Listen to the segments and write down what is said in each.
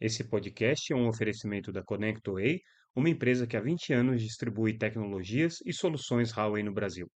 Esse podcast é um oferecimento da ConnectWay, uma empresa que há 20 anos distribui tecnologias e soluções Huawei no Brasil.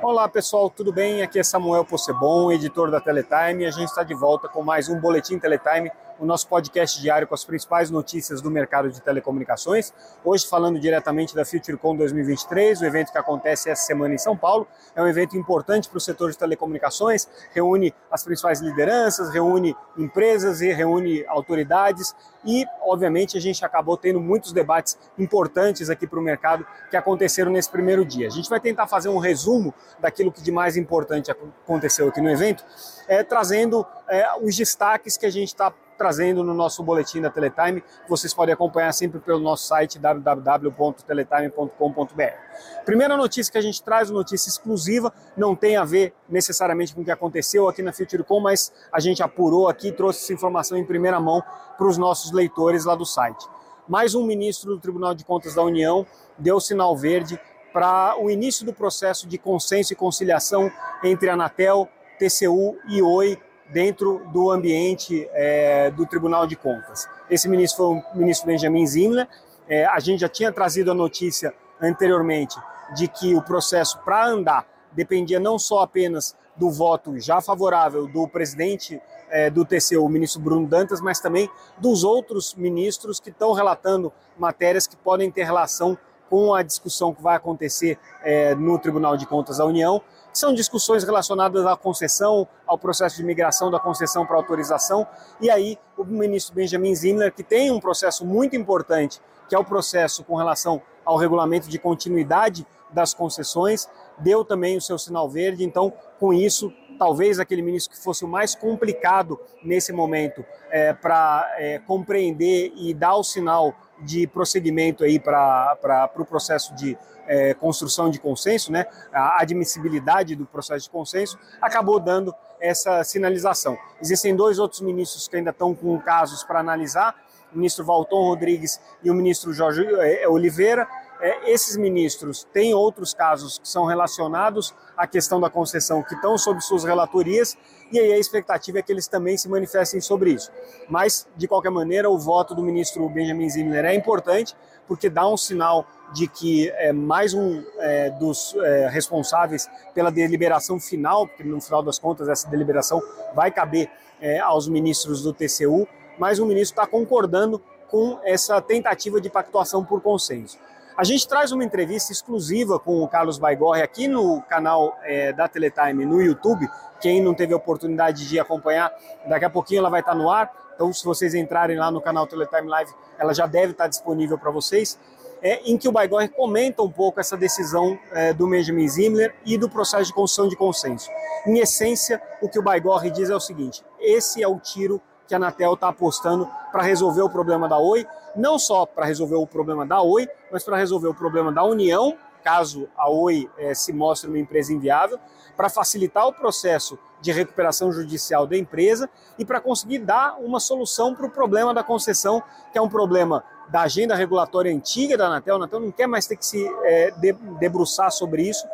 Olá pessoal, tudo bem? Aqui é Samuel Possebon, editor da Teletime, e a gente está de volta com mais um Boletim Teletime o nosso podcast diário com as principais notícias do mercado de telecomunicações. Hoje falando diretamente da FutureCon 2023, o evento que acontece essa semana em São Paulo. É um evento importante para o setor de telecomunicações, reúne as principais lideranças, reúne empresas e reúne autoridades e, obviamente, a gente acabou tendo muitos debates importantes aqui para o mercado que aconteceram nesse primeiro dia. A gente vai tentar fazer um resumo daquilo que de mais importante aconteceu aqui no evento, é, trazendo é, os destaques que a gente está trazendo no nosso boletim da Teletime. Vocês podem acompanhar sempre pelo nosso site www.teletime.com.br. Primeira notícia que a gente traz, notícia exclusiva, não tem a ver necessariamente com o que aconteceu aqui na FutureCom, mas a gente apurou aqui, trouxe essa informação em primeira mão para os nossos leitores lá do site. Mais um ministro do Tribunal de Contas da União deu sinal verde para o início do processo de consenso e conciliação entre a Anatel, TCU e Oi dentro do ambiente é, do Tribunal de Contas. Esse ministro foi o ministro Benjamin Zimler. É, a gente já tinha trazido a notícia anteriormente de que o processo para andar dependia não só apenas do voto já favorável do presidente é, do TCU, o ministro Bruno Dantas, mas também dos outros ministros que estão relatando matérias que podem ter relação com a discussão que vai acontecer é, no Tribunal de Contas da União são discussões relacionadas à concessão, ao processo de migração da concessão para autorização. E aí, o ministro Benjamin Zimmer, que tem um processo muito importante, que é o processo com relação ao regulamento de continuidade das concessões, deu também o seu sinal verde. Então, com isso, talvez aquele ministro que fosse o mais complicado nesse momento é, para é, compreender e dar o sinal de prosseguimento aí para o pro processo de é, construção de consenso, né, a admissibilidade do processo de consenso, acabou dando essa sinalização. Existem dois outros ministros que ainda estão com casos para analisar, o ministro Valton Rodrigues e o ministro Jorge é, Oliveira, é, esses ministros têm outros casos que são relacionados à questão da concessão que estão sob suas relatorias, e aí a expectativa é que eles também se manifestem sobre isso. Mas, de qualquer maneira, o voto do ministro Benjamin Zimmer é importante, porque dá um sinal de que é mais um é, dos é, responsáveis pela deliberação final, porque no final das contas essa deliberação vai caber é, aos ministros do TCU, mas o ministro está concordando com essa tentativa de pactuação por consenso. A gente traz uma entrevista exclusiva com o Carlos Baigorre aqui no canal é, da Teletime no YouTube. Quem não teve a oportunidade de acompanhar, daqui a pouquinho ela vai estar no ar. Então, se vocês entrarem lá no canal Teletime Live, ela já deve estar disponível para vocês. É, em que o Baigorre comenta um pouco essa decisão é, do Benjamin Zimmer e do processo de construção de consenso. Em essência, o que o Baigorre diz é o seguinte: esse é o tiro que a Anatel está apostando para resolver o problema da Oi, não só para resolver o problema da Oi, mas para resolver o problema da União, caso a Oi eh, se mostre uma empresa inviável, para facilitar o processo de recuperação judicial da empresa e para conseguir dar uma solução para o problema da concessão, que é um problema da agenda regulatória antiga da Anatel. A Anatel não quer mais ter que se é, debruçar sobre isso,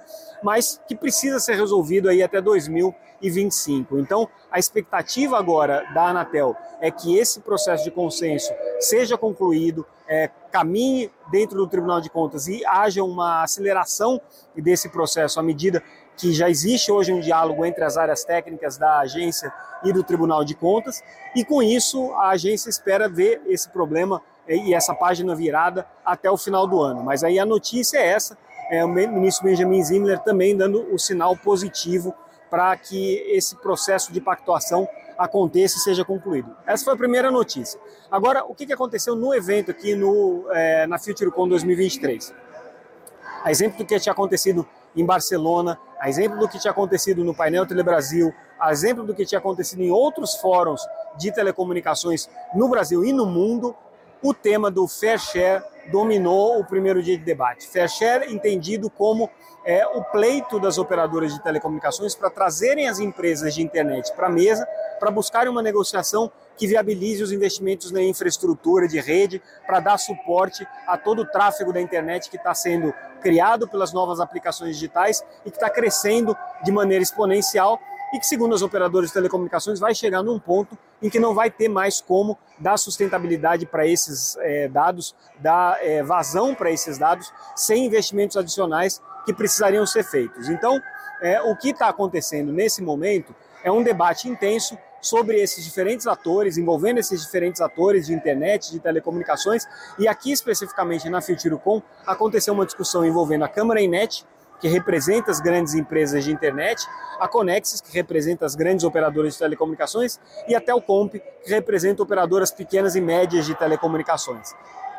mas que precisa ser resolvido aí até 2025. Então, a expectativa agora da Anatel é que esse processo de consenso seja concluído, é, caminhe dentro do Tribunal de Contas e haja uma aceleração desse processo à medida que já existe hoje um diálogo entre as áreas técnicas da agência e do Tribunal de Contas, e com isso a agência espera ver esse problema e essa página virada até o final do ano. Mas aí a notícia é essa, é o ministro Benjamin Zimmer também dando o sinal positivo para que esse processo de pactuação aconteça e seja concluído. Essa foi a primeira notícia. Agora, o que aconteceu no evento aqui no, é, na FutureCon 2023? A exemplo do que tinha acontecido em Barcelona, a exemplo do que tinha acontecido no painel Telebrasil, a exemplo do que tinha acontecido em outros fóruns de telecomunicações no Brasil e no mundo, o tema do fair share dominou o primeiro dia de debate. Fair share entendido como é, o pleito das operadoras de telecomunicações para trazerem as empresas de internet para a mesa, para buscarem uma negociação que viabilize os investimentos na infraestrutura de rede, para dar suporte a todo o tráfego da internet que está sendo criado pelas novas aplicações digitais e que está crescendo de maneira exponencial e que, segundo as operadoras de telecomunicações, vai chegar num ponto em que não vai ter mais como dar sustentabilidade para esses é, dados, dar é, vazão para esses dados, sem investimentos adicionais que precisariam ser feitos. Então, é, o que está acontecendo nesse momento é um debate intenso sobre esses diferentes atores, envolvendo esses diferentes atores de internet, de telecomunicações, e aqui especificamente na FutureCom aconteceu uma discussão envolvendo a Câmara Inet, que representa as grandes empresas de internet, a Conexis, que representa as grandes operadoras de telecomunicações, e a Telcomp, que representa operadoras pequenas e médias de telecomunicações.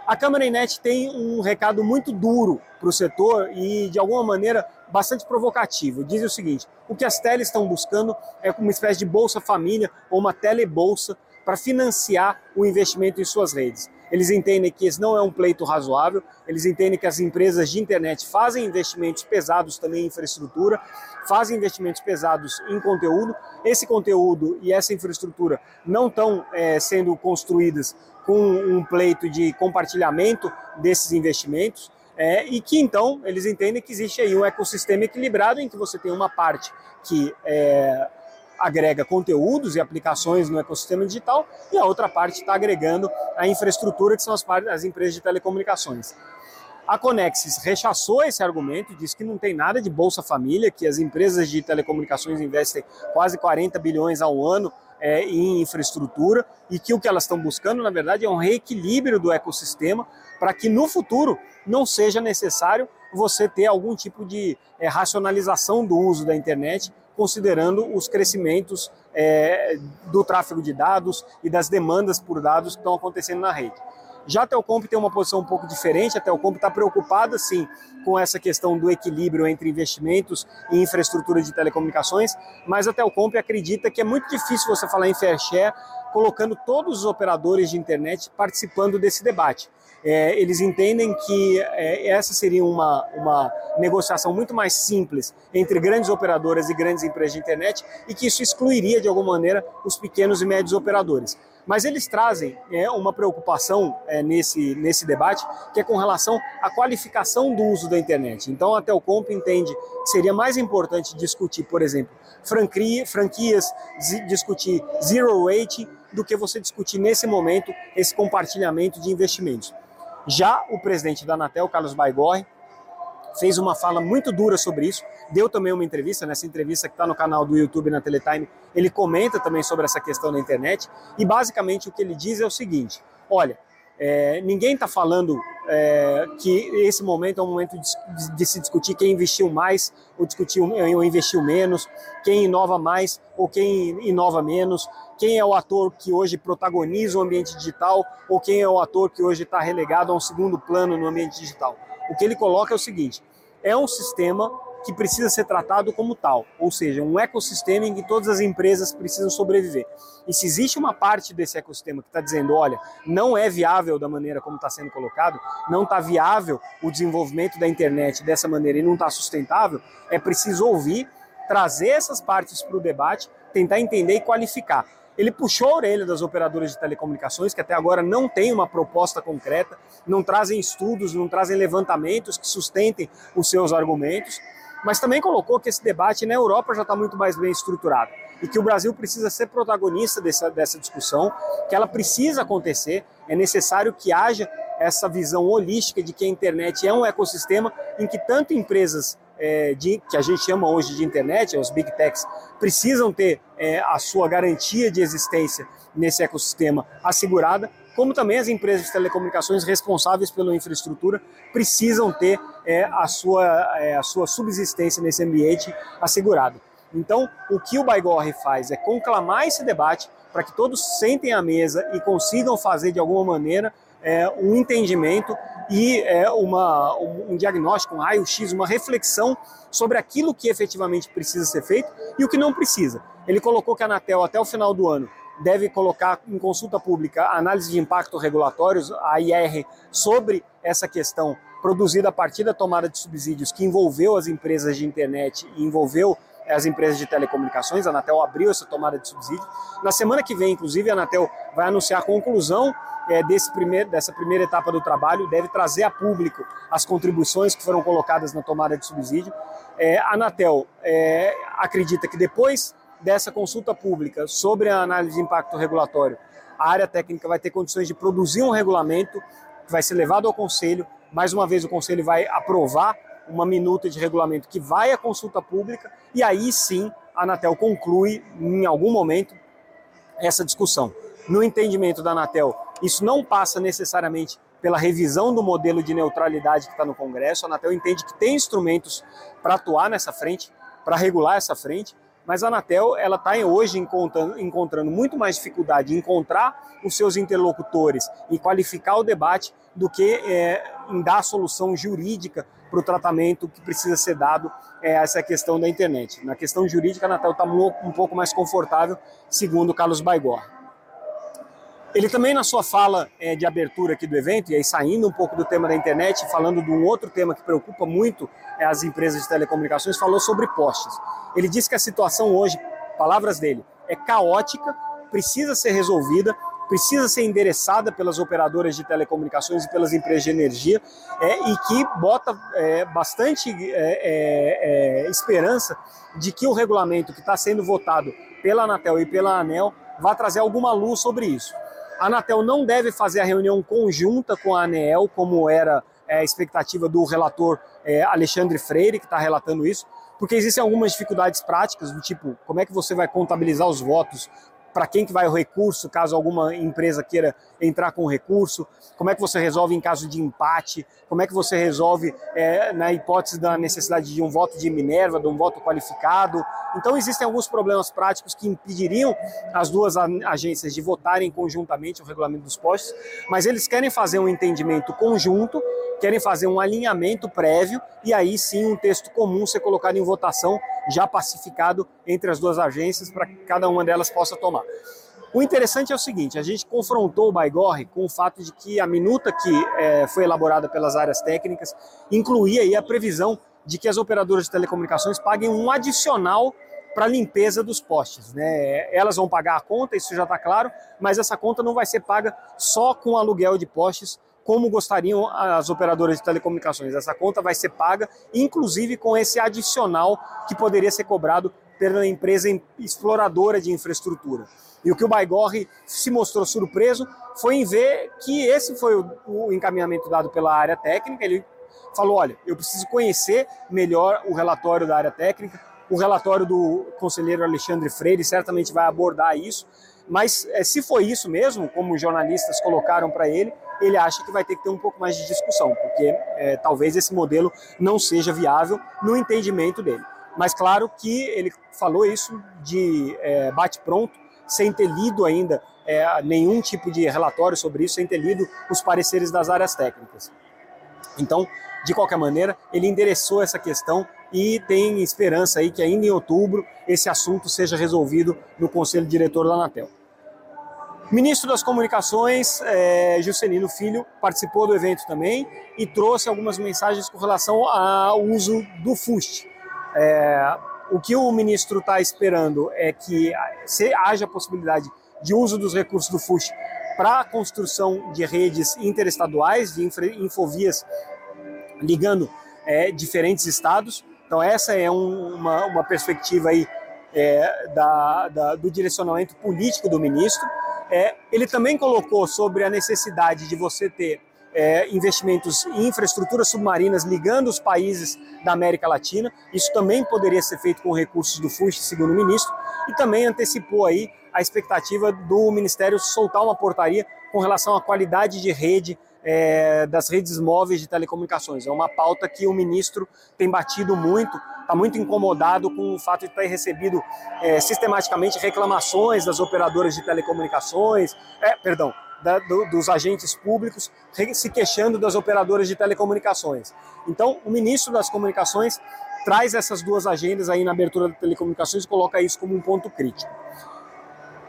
A Câmara Inet tem um recado muito duro para o setor e, de alguma maneira, bastante provocativo. Diz o seguinte: o que as teles estão buscando é uma espécie de bolsa família ou uma telebolsa para financiar o investimento em suas redes. Eles entendem que esse não é um pleito razoável, eles entendem que as empresas de internet fazem investimentos pesados também em infraestrutura, fazem investimentos pesados em conteúdo. Esse conteúdo e essa infraestrutura não estão é, sendo construídas com um pleito de compartilhamento desses investimentos. É, e que então eles entendem que existe aí um ecossistema equilibrado em que você tem uma parte que é, agrega conteúdos e aplicações no ecossistema digital e a outra parte está agregando a infraestrutura, que são as, as empresas de telecomunicações. A Conexis rechaçou esse argumento, disse que não tem nada de Bolsa Família, que as empresas de telecomunicações investem quase 40 bilhões ao ano é, em infraestrutura e que o que elas estão buscando, na verdade, é um reequilíbrio do ecossistema para que no futuro não seja necessário você ter algum tipo de é, racionalização do uso da internet considerando os crescimentos é, do tráfego de dados e das demandas por dados que estão acontecendo na rede. Já a Telcomp tem uma posição um pouco diferente, a Telcomp está preocupada sim com essa questão do equilíbrio entre investimentos e infraestrutura de telecomunicações, mas a Telcomp acredita que é muito difícil você falar em fair share colocando todos os operadores de internet participando desse debate. É, eles entendem que é, essa seria uma, uma negociação muito mais simples entre grandes operadoras e grandes empresas de internet e que isso excluiria de alguma maneira os pequenos e médios operadores. Mas eles trazem é, uma preocupação é, nesse, nesse debate, que é com relação à qualificação do uso da internet. Então, a Telcomp entende que seria mais importante discutir, por exemplo, franquia, franquias, discutir zero rate, do que você discutir nesse momento esse compartilhamento de investimentos. Já o presidente da Anatel, Carlos Baigorre, fez uma fala muito dura sobre isso, deu também uma entrevista, nessa entrevista que está no canal do YouTube na Teletime, ele comenta também sobre essa questão da internet, e basicamente o que ele diz é o seguinte, olha, é, ninguém está falando é, que esse momento é um momento de, de, se discutir quem investiu mais ou, discutiu, ou investiu menos, quem inova mais ou quem inova menos, quem é o ator que hoje protagoniza o ambiente digital ou quem é o ator que hoje está relegado a um segundo plano no ambiente digital. O que ele coloca é o seguinte: é um sistema que precisa ser tratado como tal, ou seja, um ecossistema em que todas as empresas precisam sobreviver. E se existe uma parte desse ecossistema que está dizendo, olha, não é viável da maneira como está sendo colocado, não está viável o desenvolvimento da internet dessa maneira e não está sustentável, é preciso ouvir, trazer essas partes para o debate, tentar entender e qualificar. Ele puxou a orelha das operadoras de telecomunicações, que até agora não têm uma proposta concreta, não trazem estudos, não trazem levantamentos que sustentem os seus argumentos, mas também colocou que esse debate na Europa já está muito mais bem estruturado e que o Brasil precisa ser protagonista dessa, dessa discussão, que ela precisa acontecer, é necessário que haja essa visão holística de que a internet é um ecossistema em que tanto empresas é, de, que a gente chama hoje de internet, os big techs, precisam ter é, a sua garantia de existência nesse ecossistema assegurada, como também as empresas de telecomunicações responsáveis pela infraestrutura precisam ter é, a, sua, é, a sua subsistência nesse ambiente assegurada. Então, o que o Baigorre faz é conclamar esse debate para que todos sentem à mesa e consigam fazer de alguma maneira é, um entendimento e é, uma, um diagnóstico, um raio-x, uma reflexão sobre aquilo que efetivamente precisa ser feito e o que não precisa. Ele colocou que a Anatel, até o final do ano, deve colocar em consulta pública análise de impacto regulatórios, a IR, sobre essa questão produzida a partir da tomada de subsídios que envolveu as empresas de internet e envolveu as empresas de telecomunicações. A Anatel abriu essa tomada de subsídio. Na semana que vem, inclusive, a Anatel vai anunciar a conclusão é, desse primeiro, dessa primeira etapa do trabalho, deve trazer a público as contribuições que foram colocadas na tomada de subsídio. É, a Anatel é, acredita que depois dessa consulta pública sobre a análise de impacto regulatório, a área técnica vai ter condições de produzir um regulamento que vai ser levado ao conselho. Mais uma vez, o conselho vai aprovar uma minuta de regulamento que vai à consulta pública e aí sim a Anatel conclui em algum momento essa discussão. No entendimento da Anatel, isso não passa necessariamente pela revisão do modelo de neutralidade que está no Congresso. A Anatel entende que tem instrumentos para atuar nessa frente, para regular essa frente, mas a Anatel ela está hoje encontrando, encontrando muito mais dificuldade em encontrar os seus interlocutores e qualificar o debate do que é, em dar solução jurídica para o tratamento que precisa ser dado é, a essa questão da internet. Na questão jurídica, a está um pouco mais confortável, segundo Carlos Baigor. Ele também, na sua fala é, de abertura aqui do evento, e aí saindo um pouco do tema da internet, falando de um outro tema que preocupa muito é, as empresas de telecomunicações, falou sobre postes. Ele disse que a situação hoje, palavras dele, é caótica, precisa ser resolvida, precisa ser endereçada pelas operadoras de telecomunicações e pelas empresas de energia, é, e que bota é, bastante é, é, é esperança de que o regulamento que está sendo votado pela Anatel e pela ANEL vá trazer alguma luz sobre isso. A Anatel não deve fazer a reunião conjunta com a ANEEL, como era é, a expectativa do relator Alexandre Freire, que está relatando isso, porque existem algumas dificuldades práticas, do tipo, como é que você vai contabilizar os votos para quem que vai o recurso, caso alguma empresa queira entrar com recurso, como é que você resolve em caso de empate, como é que você resolve é, na hipótese da necessidade de um voto de Minerva, de um voto qualificado. Então existem alguns problemas práticos que impediriam as duas agências de votarem conjuntamente o regulamento dos postos, mas eles querem fazer um entendimento conjunto, querem fazer um alinhamento prévio e aí sim um texto comum ser colocado em votação já pacificado entre as duas agências para que cada uma delas possa tomar. O interessante é o seguinte: a gente confrontou o Baigorre com o fato de que a minuta que é, foi elaborada pelas áreas técnicas incluía a previsão de que as operadoras de telecomunicações paguem um adicional para a limpeza dos postes. Né? Elas vão pagar a conta, isso já está claro, mas essa conta não vai ser paga só com aluguel de postes, como gostariam as operadoras de telecomunicações. Essa conta vai ser paga, inclusive com esse adicional que poderia ser cobrado pela empresa exploradora de infraestrutura. E o que o Baigorre se mostrou surpreso foi em ver que esse foi o, o encaminhamento dado pela área técnica. Ele falou: olha, eu preciso conhecer melhor o relatório da área técnica. O relatório do conselheiro Alexandre Freire certamente vai abordar isso. Mas é, se foi isso mesmo, como os jornalistas colocaram para ele, ele acha que vai ter que ter um pouco mais de discussão, porque é, talvez esse modelo não seja viável no entendimento dele. Mas claro que ele falou isso de é, bate-pronto, sem ter lido ainda é, nenhum tipo de relatório sobre isso, sem ter lido os pareceres das áreas técnicas. Então, de qualquer maneira, ele endereçou essa questão e tem esperança aí que ainda em outubro esse assunto seja resolvido no Conselho Diretor da Anatel. Ministro das Comunicações, é, Juscelino Filho, participou do evento também e trouxe algumas mensagens com relação ao uso do FUST. É, o que o ministro está esperando é que se haja possibilidade de uso dos recursos do FUST para a construção de redes interestaduais, de infovias ligando é, diferentes estados. Então essa é um, uma, uma perspectiva aí é, da, da, do direcionamento político do ministro. É, ele também colocou sobre a necessidade de você ter é, investimentos em infraestruturas submarinas ligando os países da América Latina. Isso também poderia ser feito com recursos do FUST, segundo o ministro, e também antecipou aí a expectativa do Ministério soltar uma portaria com relação à qualidade de rede é, das redes móveis de telecomunicações. É uma pauta que o ministro tem batido muito, está muito incomodado com o fato de ter recebido é, sistematicamente reclamações das operadoras de telecomunicações, é, perdão, da, do, dos agentes públicos se queixando das operadoras de telecomunicações. Então, o ministro das Comunicações traz essas duas agendas aí na abertura das telecomunicações e coloca isso como um ponto crítico.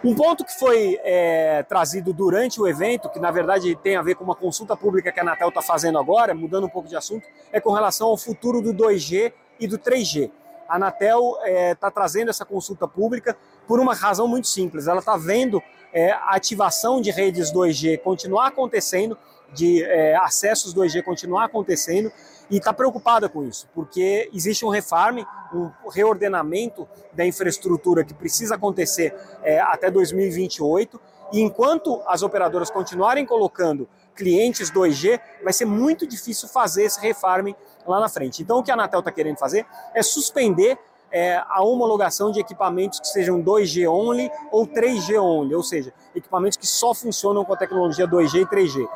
Um ponto que foi é, trazido durante o evento, que na verdade tem a ver com uma consulta pública que a Anatel está fazendo agora, mudando um pouco de assunto, é com relação ao futuro do 2G e do 3G. A Anatel está é, tá trazendo essa consulta pública por uma razão muito simples. Ela está vendo é, a ativação de redes 2G continuar acontecendo de é, acessos 2G continuar acontecendo e está preocupada com isso, porque existe um refarm, um reordenamento da infraestrutura que precisa acontecer é, até 2028, e enquanto as operadoras continuarem colocando clientes 2G, vai ser muito difícil fazer esse refarm lá na frente. Então, o que a Anatel está querendo fazer é suspender é, a homologação de equipamentos que sejam 2G only ou 3G only, ou seja, equipamentos que só funcionam com a tecnologia 2G e 3G.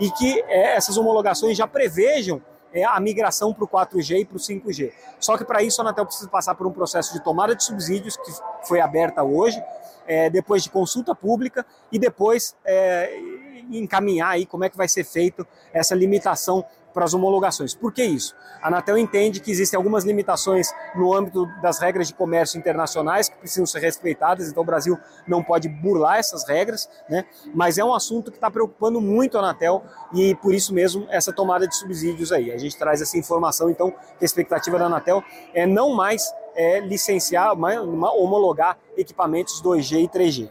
E que é, essas homologações já prevejam é, a migração para o 4G e para o 5G. Só que para isso a Anatel precisa passar por um processo de tomada de subsídios, que foi aberta hoje, é, depois de consulta pública e depois é, encaminhar aí como é que vai ser feito essa limitação para as homologações. Por que isso? A Anatel entende que existem algumas limitações no âmbito das regras de comércio internacionais que precisam ser respeitadas, então o Brasil não pode burlar essas regras, né? mas é um assunto que está preocupando muito a Anatel e por isso mesmo essa tomada de subsídios aí. A gente traz essa informação, então, que a expectativa da Anatel é não mais é, licenciar, homologar equipamentos 2G e 3G.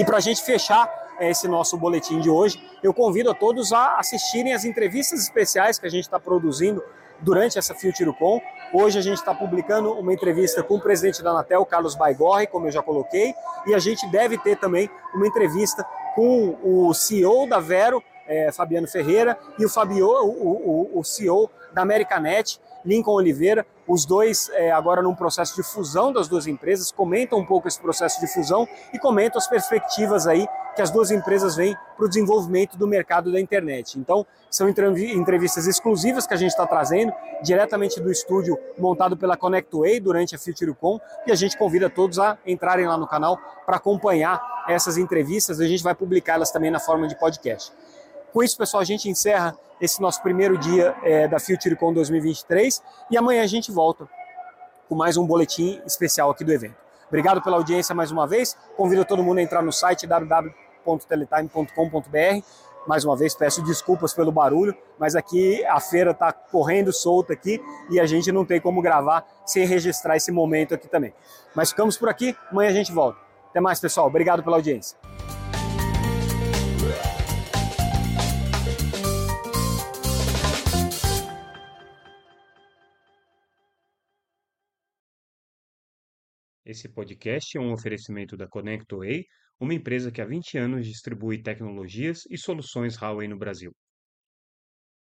E para a gente fechar esse nosso boletim de hoje. Eu convido a todos a assistirem as entrevistas especiais que a gente está produzindo durante essa FutureCon. Hoje a gente está publicando uma entrevista com o presidente da Anatel, Carlos Baigorre, como eu já coloquei, e a gente deve ter também uma entrevista com o CEO da Vero, é, Fabiano Ferreira, e o, Fabio, o, o, o CEO da Americanet, Lincoln Oliveira, os dois é, agora num processo de fusão das duas empresas, comentam um pouco esse processo de fusão e comentam as perspectivas aí que as duas empresas veem para o desenvolvimento do mercado da internet. Então, são entrevistas exclusivas que a gente está trazendo, diretamente do estúdio montado pela ConnectWay durante a FutureCon, e a gente convida todos a entrarem lá no canal para acompanhar essas entrevistas, a gente vai publicá-las também na forma de podcast. Com isso, pessoal, a gente encerra esse nosso primeiro dia é, da FutureCon 2023 e amanhã a gente volta com mais um boletim especial aqui do evento. Obrigado pela audiência mais uma vez. Convido todo mundo a entrar no site www www.teletime.com.br. Mais uma vez peço desculpas pelo barulho, mas aqui a feira está correndo solta aqui e a gente não tem como gravar sem registrar esse momento aqui também. Mas ficamos por aqui, amanhã a gente volta. Até mais, pessoal. Obrigado pela audiência. Esse podcast é um oferecimento da ConnectWay uma empresa que há 20 anos distribui tecnologias e soluções Huawei no Brasil.